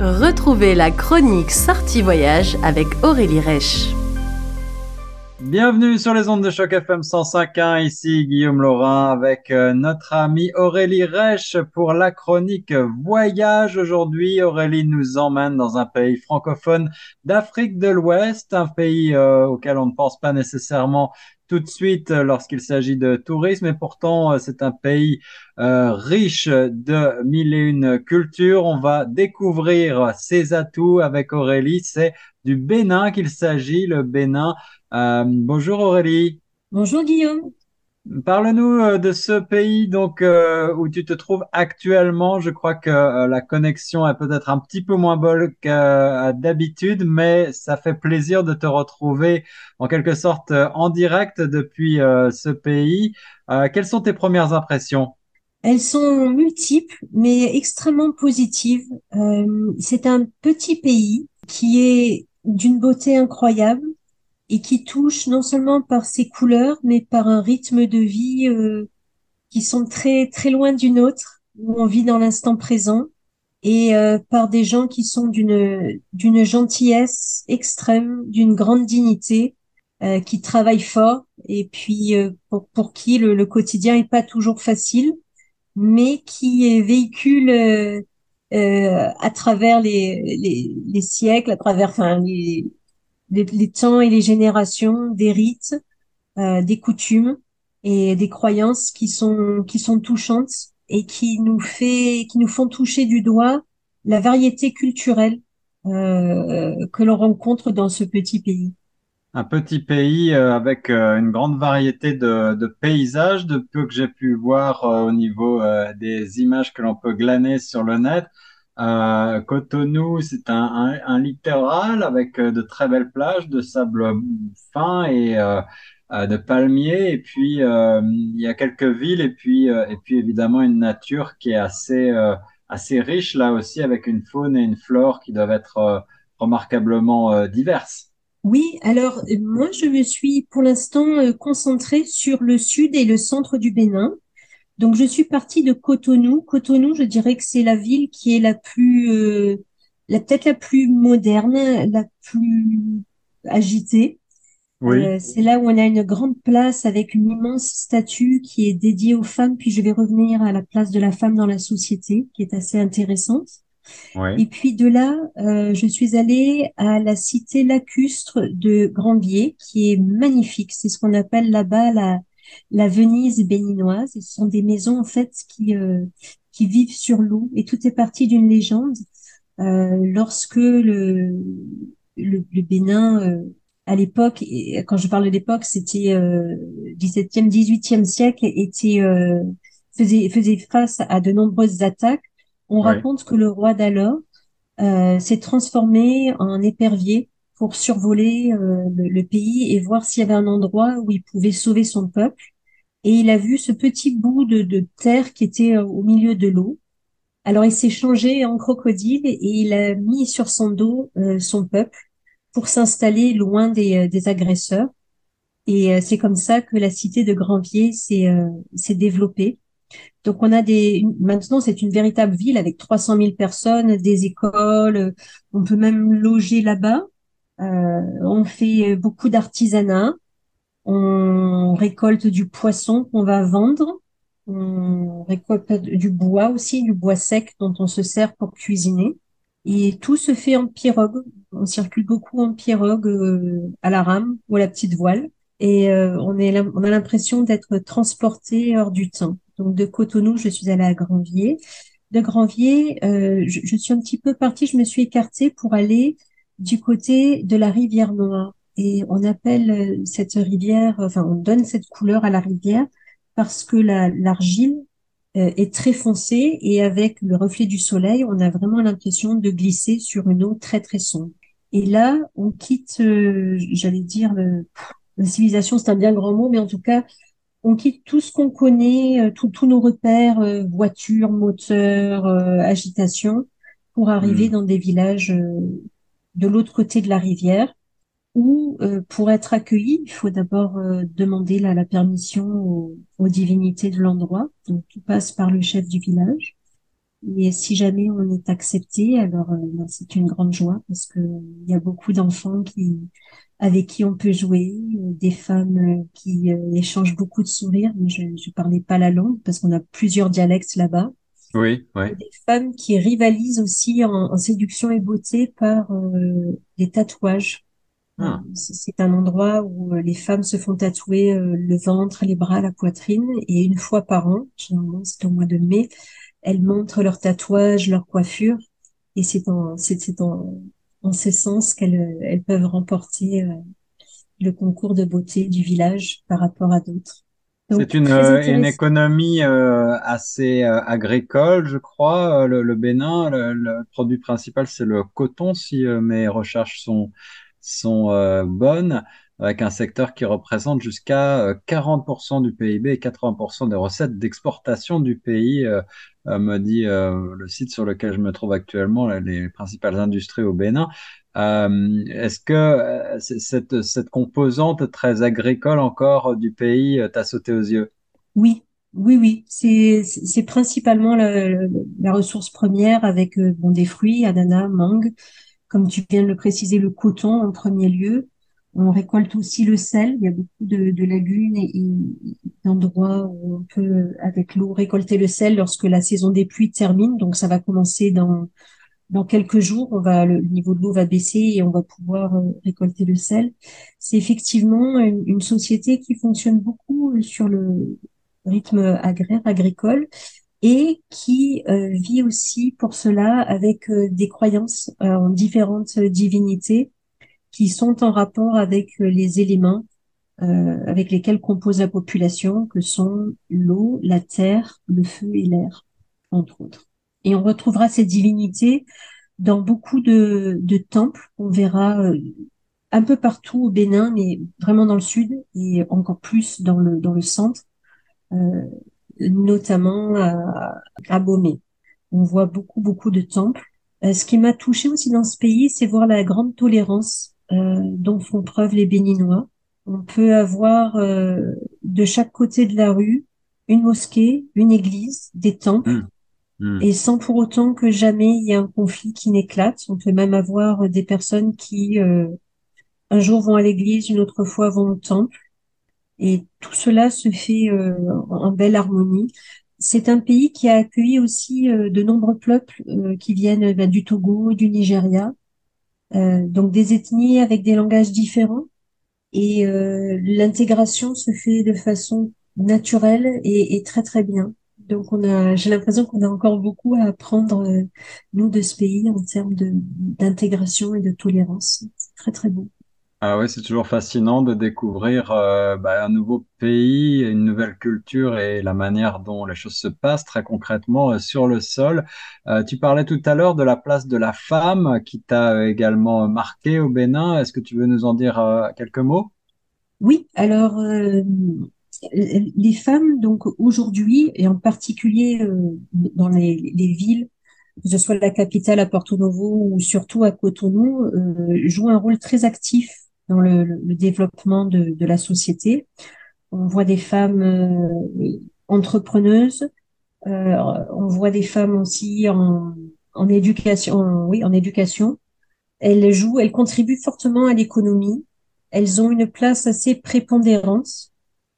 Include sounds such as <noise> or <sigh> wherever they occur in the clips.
Retrouvez la chronique Sortie Voyage avec Aurélie Reich. Bienvenue sur les ondes de choc FM 105.1. Ici Guillaume Laurin avec euh, notre amie Aurélie Reich pour la chronique voyage. Aujourd'hui, Aurélie nous emmène dans un pays francophone d'Afrique de l'Ouest, un pays euh, auquel on ne pense pas nécessairement tout de suite euh, lorsqu'il s'agit de tourisme et pourtant c'est un pays riche de mille et une cultures. On va découvrir ses atouts avec Aurélie. C'est du Bénin qu'il s'agit, le Bénin euh, bonjour Aurélie. Bonjour Guillaume. Parle-nous euh, de ce pays donc euh, où tu te trouves actuellement. Je crois que la connexion est peut-être un petit peu moins bonne que d'habitude, mais ça fait plaisir de te retrouver en quelque sorte en direct depuis ce pays. quelles sont tes premières impressions? Elles sont multiples, mais extrêmement positives. c'est un petit pays qui est d'une beauté incroyable et qui touche non seulement par ses couleurs, mais par un rythme de vie euh, qui sont très très loin d'une autre, où on vit dans l'instant présent, et euh, par des gens qui sont d'une d'une gentillesse extrême, d'une grande dignité, euh, qui travaillent fort, et puis pour, pour qui le, le, quotidien est pas toujours facile, mais qui véhicule à travers les, les, les siècles, à travers enfin les les, temps et les générations, des rites, euh, des coutumes et des croyances qui sont qui sont touchantes et qui nous fait qui nous font toucher du doigt la variété culturelle euh, que l'on rencontre dans ce petit pays. Un petit pays euh, avec une grande variété de, de, paysages, de peu que j'ai pu voir au niveau des images que l'on peut glaner sur le net. Euh, Cotonou, c'est un, un, littoral avec euh, de très belles plages de sable fin et euh, euh, de palmiers. Et puis, il y a quelques villes et puis, et puis évidemment une nature qui est assez, assez riche là aussi avec une faune et une flore qui doivent être remarquablement diverses. Oui, alors moi je me suis pour l'instant concentrée sur le sud et le centre du Bénin. Donc je suis partie de Cotonou. Cotonou, je dirais que c'est la ville qui est la plus, euh, la peut-être la plus moderne, la plus agitée. Oui. Euh, c'est là où on a une grande place avec une immense statue qui est dédiée aux femmes. Puis je vais revenir à la place de la femme dans la société, qui est assez intéressante. Et puis de là, euh, je suis allée à la cité lacustre de Granvier, qui est magnifique. C'est ce qu'on appelle là-bas la, la Venise béninoise. ce sont des maisons en fait qui euh, qui vivent sur l'eau et tout est parti d'une légende. Euh, lorsque le le, Bénin euh, à l'époque, quand je parle de l'époque, c'était 17e, 18e siècle, était faisait faisait face à de nombreuses attaques. On raconte que le roi d'alors s'est transformé en épervier pour survoler euh, le, pays et voir s'il y avait un endroit où il pouvait sauver son peuple. Et il a vu ce petit bout de, terre qui était euh, au milieu de l'eau. Alors il s'est changé en crocodile et il a mis sur son dos euh, son peuple pour s'installer loin des, des, agresseurs. Et c'est comme ça que la cité de Granvier s'est s'est développée. Donc on a des maintenant c'est une véritable ville avec 300 000 personnes, des écoles, on peut même loger là-bas. Euh, on fait beaucoup d'artisanat. On récolte du poisson qu'on va vendre. On récolte du bois aussi, du bois sec dont on se sert pour cuisiner. Et tout se fait en pirogue. On circule beaucoup en pirogue euh, à la rame ou à la petite voile. Et euh, on, est, on a l'impression d'être transporté hors du temps. Donc de Cotonou, je suis allée à Granvier. De Granvier, je, je, suis un petit peu partie, je me suis écartée pour aller du côté de la rivière Noire. Et on appelle euh, cette rivière, enfin on donne cette couleur à la rivière parce que l'argile euh, est très foncée et avec le reflet du soleil, on a vraiment l'impression de glisser sur une eau très très sombre. Et là, on quitte, euh, j'allais dire, la civilisation, c'est un bien grand mot, mais en tout cas, on quitte tout ce qu'on connaît, tous nos repères, voitures, moteurs, agitation, pour arriver mmh. dans des villages de l'autre côté de la rivière, où euh, pour être accueilli, il faut d'abord euh, demander la, la permission aux, divinités de l'endroit. Donc tout passe par le chef du village. Et si jamais on est accepté, alors euh, ben, c'est une grande joie parce que il y a beaucoup d'enfants qui avec qui on peut jouer, euh, des femmes euh, qui échangent beaucoup de sourires. Je ne parlais pas la langue parce qu'on a plusieurs dialectes là-bas. Oui, oui. Des femmes qui rivalisent aussi en, séduction et beauté par des tatouages. Ah. C'est un endroit où les femmes se font tatouer le ventre, les bras, la poitrine, et une fois par an, généralement c'est au mois de mai, elles montrent leurs tatouages, leurs coiffures, et c'est en, c'est, en, en ce sens qu'elles elles peuvent remporter euh, le concours de beauté du village par rapport à d'autres. C'est une, euh, une économie euh, assez agricole, je crois. Le, le Bénin, le, le, produit principal, c'est le coton, si mes recherches sont, sont bonnes avec un secteur qui représente jusqu'à 40% euh, du PIB et 80% des recettes d'exportation du pays, euh, euh, me dit le site sur lequel je me trouve actuellement, les principales industries au Bénin. Est-ce que cette, composante très agricole encore du pays t'a sauté aux yeux? Oui, oui, oui. C'est principalement la, la, ressource première avec bon, des fruits, ananas, mangue, comme tu viens de le préciser, le coton en premier lieu. On récolte aussi le sel. Il y a beaucoup de, lagunes et, d'endroits où on peut, avec l'eau, récolter le sel lorsque la saison des pluies termine. Donc, ça va commencer dans dans quelques jours. On va le niveau de l'eau va baisser et on va pouvoir euh, récolter le sel. C'est effectivement une, société qui fonctionne beaucoup sur le rythme agraire, agricole et qui euh, vit aussi pour cela avec euh, des croyances en différentes divinités qui sont en rapport avec euh, les éléments euh, avec lesquels compose la population, que sont l'eau, la terre, le feu et l'air, entre autres. Et on retrouvera ces divinités dans beaucoup de, de temples. On verra euh, un peu partout au Bénin, mais vraiment dans le sud et encore plus dans le dans le centre, euh, notamment à, à Bomé. On voit beaucoup beaucoup de temples. Euh, ce qui m'a touché aussi dans ce pays, c'est voir la grande tolérance dont font preuve les Béninois. On peut avoir euh, de chaque côté de la rue une mosquée, une église, des temples, mmh. Mmh. et sans pour autant que jamais il y ait un conflit qui n'éclate. On peut même avoir des personnes qui euh, un jour vont à l'église, une autre fois vont au temple, et tout cela se fait en belle harmonie. C'est un pays qui a accueilli aussi de nombreux peuples qui viennent bah, du Togo, du Nigeria, euh, donc des ethnies avec des langages différents. Et euh, l'intégration se fait de façon naturelle et, et, très très bien. Donc on a, j'ai l'impression qu'on a encore beaucoup à apprendre euh, nous de ce pays en termes de d'intégration et de tolérance. C'est très très beau. Ah oui, c'est toujours fascinant de découvrir euh, bah, un nouveau pays, une nouvelle culture et la manière dont les choses se passent très concrètement euh, sur le sol. Euh, tu parlais tout à l'heure de la place de la femme qui t'a également marqué au Bénin. Est-ce que tu veux nous en dire quelques mots? Oui, alors les femmes, donc aujourd'hui, et en particulier dans les, les villes que ce soit la capitale à Porto Novo ou surtout à Cotonou, euh, jouent un rôle très actif dans le, le développement de, de, la société. On voit des femmes euh, entrepreneuses, euh, on voit des femmes aussi en, en éducation, oui, en éducation. Elles jouent, elles contribuent fortement à l'économie. Elles ont une place assez prépondérante.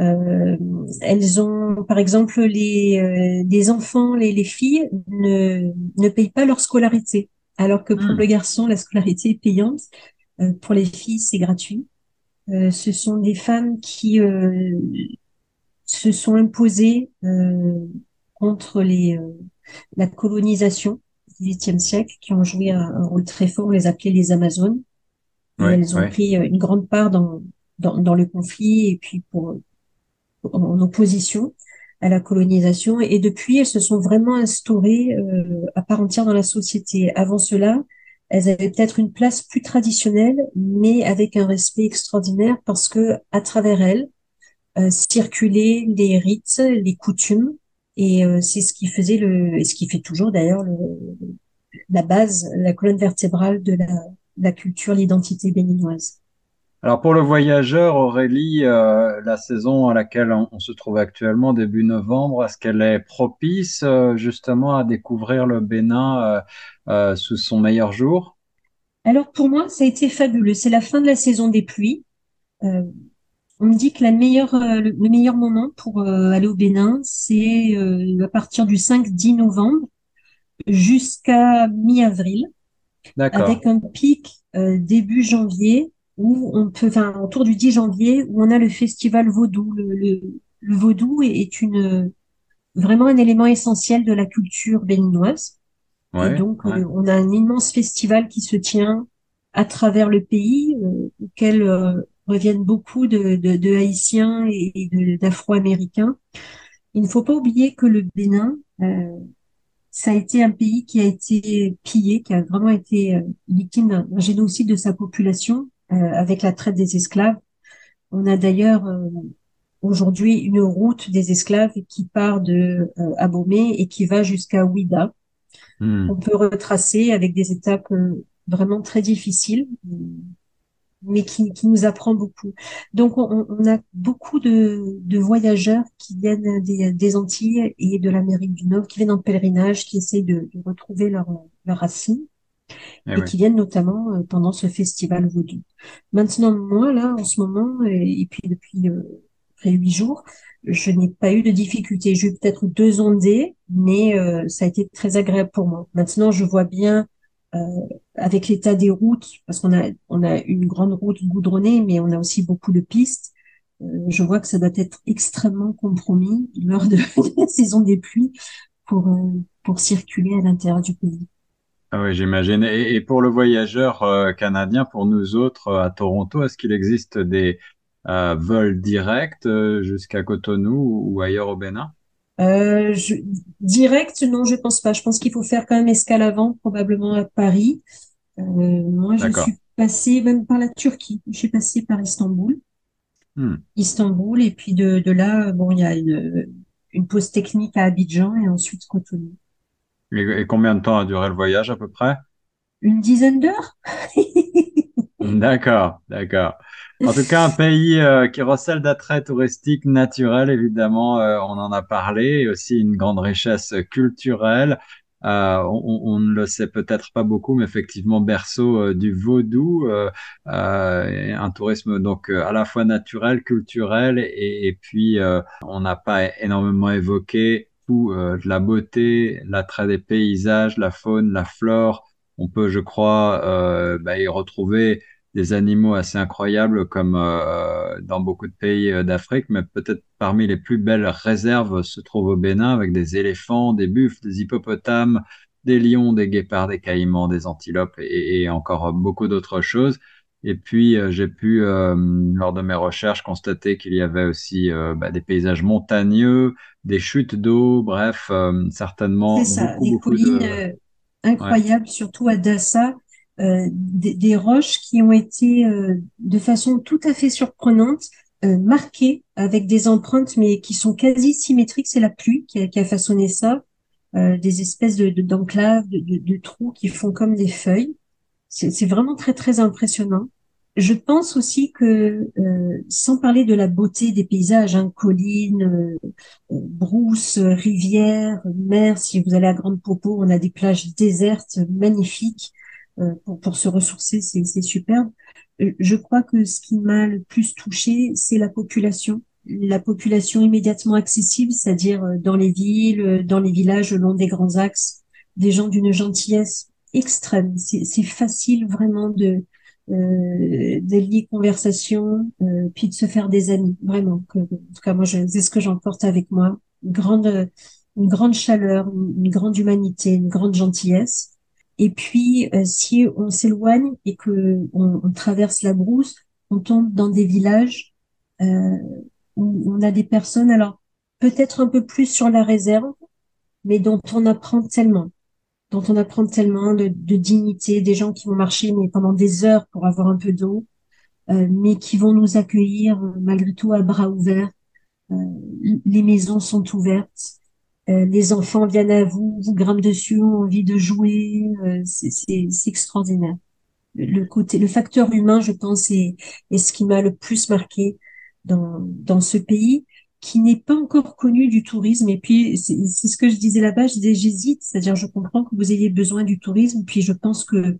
Euh, elles ont, par exemple, les euh, enfants, les, les filles ne, ne payent pas leur scolarité, alors que pour hmm. le garçon, la scolarité est payante. Euh, pour les filles, c'est gratuit. Euh, ce sont des femmes qui euh, se sont imposées contre les, la colonisation du XVIIIe siècle, qui ont joué un, rôle très fort. On les appelait les Amazones. elles ont pris une grande part dans, dans, dans, le conflit et puis pour, en opposition à la colonisation. Et depuis, elles se sont vraiment instaurées euh, à part entière dans la société. Avant cela, elles avaient peut-être une place plus traditionnelle, mais avec un respect extraordinaire parce que à travers elles euh, circulaient les rites, les coutumes, et euh, c'est ce qui faisait le, et ce qui fait toujours d'ailleurs le, la base, la colonne vertébrale de la culture, l'identité béninoise. Alors pour le voyageur, Aurélie, euh, la saison à laquelle on, on se trouve actuellement, début novembre, est-ce qu'elle est propice euh, justement à découvrir le Bénin euh, sous son meilleur jour? Alors pour moi, ça a été fabuleux. C'est la fin de la saison des pluies. On me dit que la meilleure, le, le meilleur moment pour aller au Bénin, c'est à partir du 5-10 novembre jusqu'à mi-avril, avec un pic début janvier où on peut, enfin autour du 10 janvier, où on a le festival vaudou. Le, le, le vaudou est, une vraiment un élément essentiel de la culture béninoise. Et Ouais, donc, ouais. euh, on a un immense festival qui se tient à travers le pays, euh, auquel euh, reviennent beaucoup de, de, de Haïtiens et d'Afro-Américains. Il ne faut pas oublier que le Bénin, euh, ça a été un pays qui a été pillé, qui a vraiment été euh, victime d'un génocide de sa population avec la traite des esclaves. On a d'ailleurs euh, aujourd'hui une route des esclaves qui part de euh, Abomey et qui va jusqu'à Ouidah Hmm. on peut retracer avec des étapes euh, vraiment très difficiles, mais qui, qui nous apprend beaucoup. Donc, on, on a beaucoup de, de voyageurs qui viennent des, des Antilles et de l'Amérique du Nord, qui viennent en pèlerinage, qui essayent de, de retrouver leurs leurs racines Eh et qui viennent notamment euh, pendant ce festival vaudou. Maintenant, moi, là, en ce moment, et, et puis depuis euh, après huit jours, je n'ai pas eu de difficulté. J'ai eu peut-être deux ondées, mais euh, ça a été très agréable pour moi. Maintenant, je vois bien euh, avec l'état des routes, parce qu'on a on a une grande route goudronnée, mais on a aussi beaucoup de pistes. Euh, je vois que ça doit être extrêmement compromis lors de <laughs> la saison des pluies pour euh, pour circuler à l'intérieur du pays. Ah oui, j'imagine. Et, et pour le voyageur euh, canadien, pour nous autres euh, à Toronto, est-ce qu'il existe des euh, vols directs jusqu'à Cotonou ou, ailleurs au Bénin? Euh, je, direct, non, je pense pas. Je pense qu'il faut faire quand même escale avant, probablement à Paris. Euh, moi, je suis passée même par la Turquie. Je suis passée par Istanbul, Hmm. Istanbul, et puis de, de là, bon, il y a une, une pause technique à Abidjan et ensuite Cotonou. Et, et combien de temps a duré le voyage à peu près? Une dizaine d'heures? <laughs> D'accord, d'accord. En tout cas, un pays euh, qui recèle d'attraits touristiques naturels, évidemment, euh, on en a parlé, et aussi une grande richesse culturelle. Euh, on, on ne le sait peut-être pas beaucoup, mais effectivement, berceau du vaudou, et un tourisme donc à la fois naturel, culturel, et, et puis on n'a pas énormément évoqué euh, de la beauté, l'attrait des paysages, la faune, la flore. On peut, je crois, euh, bah, y retrouver des animaux assez incroyables comme euh, dans beaucoup de pays d'Afrique, mais peut-être parmi les plus belles réserves se trouvent au Bénin avec des éléphants, des buffles, des hippopotames, des lions, des guépards, des caïmans, des antilopes et encore beaucoup d'autres choses. Et puis euh, j'ai pu, euh, lors de mes recherches, constater qu'il y avait aussi euh, bah, des paysages montagneux, des chutes d'eau, bref, certainement C'est ça, beaucoup, des beaucoup collines de... Ouais. incroyables, surtout à Dassa, des, des roches qui ont été de façon tout à fait surprenante marquées avec des empreintes, mais qui sont quasi symétriques. C'est la pluie qui a, qui a façonné ça, des espèces de, de- d'enclaves, de, de, de trous qui font comme des feuilles. C'est vraiment très très impressionnant. Je pense aussi que, euh, sans parler de la beauté des paysages, hein, collines, euh, euh, brousses, rivières, mer, si vous allez à Grande Popo, on a des plages désertes magnifiques euh, pour, pour se ressourcer, c'est, superbe. Euh, Je crois que ce qui m'a le plus touché, c'est la population. La population immédiatement accessible, c'est-à-dire euh, dans les villes, dans les villages, le long des grands axes, des gens d'une gentillesse extrême. C'est facile vraiment de euh, de lier conversation, euh, puis de se faire des amis, vraiment. En tout cas, moi, c'est ce que j'emporte avec moi. Une grande, une grande chaleur, une, une grande humanité, une grande gentillesse. Et puis, euh, si on s'éloigne et que on, on traverse la brousse, on tombe dans des villages euh, où on a des personnes, alors peut-être un peu plus sur la réserve, mais dont on apprend tellement dont on apprend tellement de, de dignité, des gens qui vont marcher mais pendant des heures pour avoir un peu d'eau, euh, mais qui vont nous accueillir euh, malgré tout à bras ouverts. Euh, les maisons sont ouvertes, euh, les enfants viennent à vous, vous grimpent dessus, ont envie de jouer, euh, c'est extraordinaire. le côté, le facteur humain, je pense, est, est ce qui m'a le plus marqué dans, dans ce pays qui n'est pas encore connu du tourisme. Et puis, c'est ce que je disais là-bas, je disais, j'hésite, c'est-à-dire, je comprends que vous ayez besoin du tourisme, puis je pense que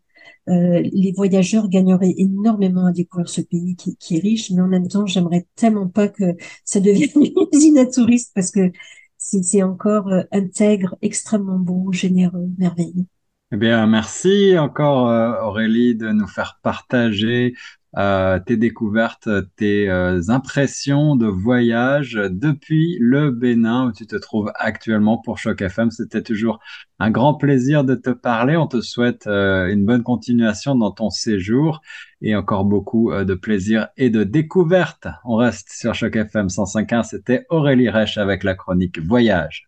euh, les voyageurs gagneraient énormément à découvrir ce pays qui, qui est riche, mais en même temps, j'aimerais tellement pas que ça devienne <laughs> une usine à touristes parce que c'est encore euh, intègre, extrêmement beau, généreux, merveilleux. Eh bien, merci encore euh, Aurélie de nous faire partager euh, tes découvertes, tes euh, impressions de voyage depuis le Bénin où tu te trouves actuellement pour Choc FM. C'était toujours un grand plaisir de te parler. On te souhaite une bonne continuation dans ton séjour et encore beaucoup de plaisir et de découvertes. On reste sur Choc FM 105.1. C'était Aurélie Reich avec la chronique Voyage.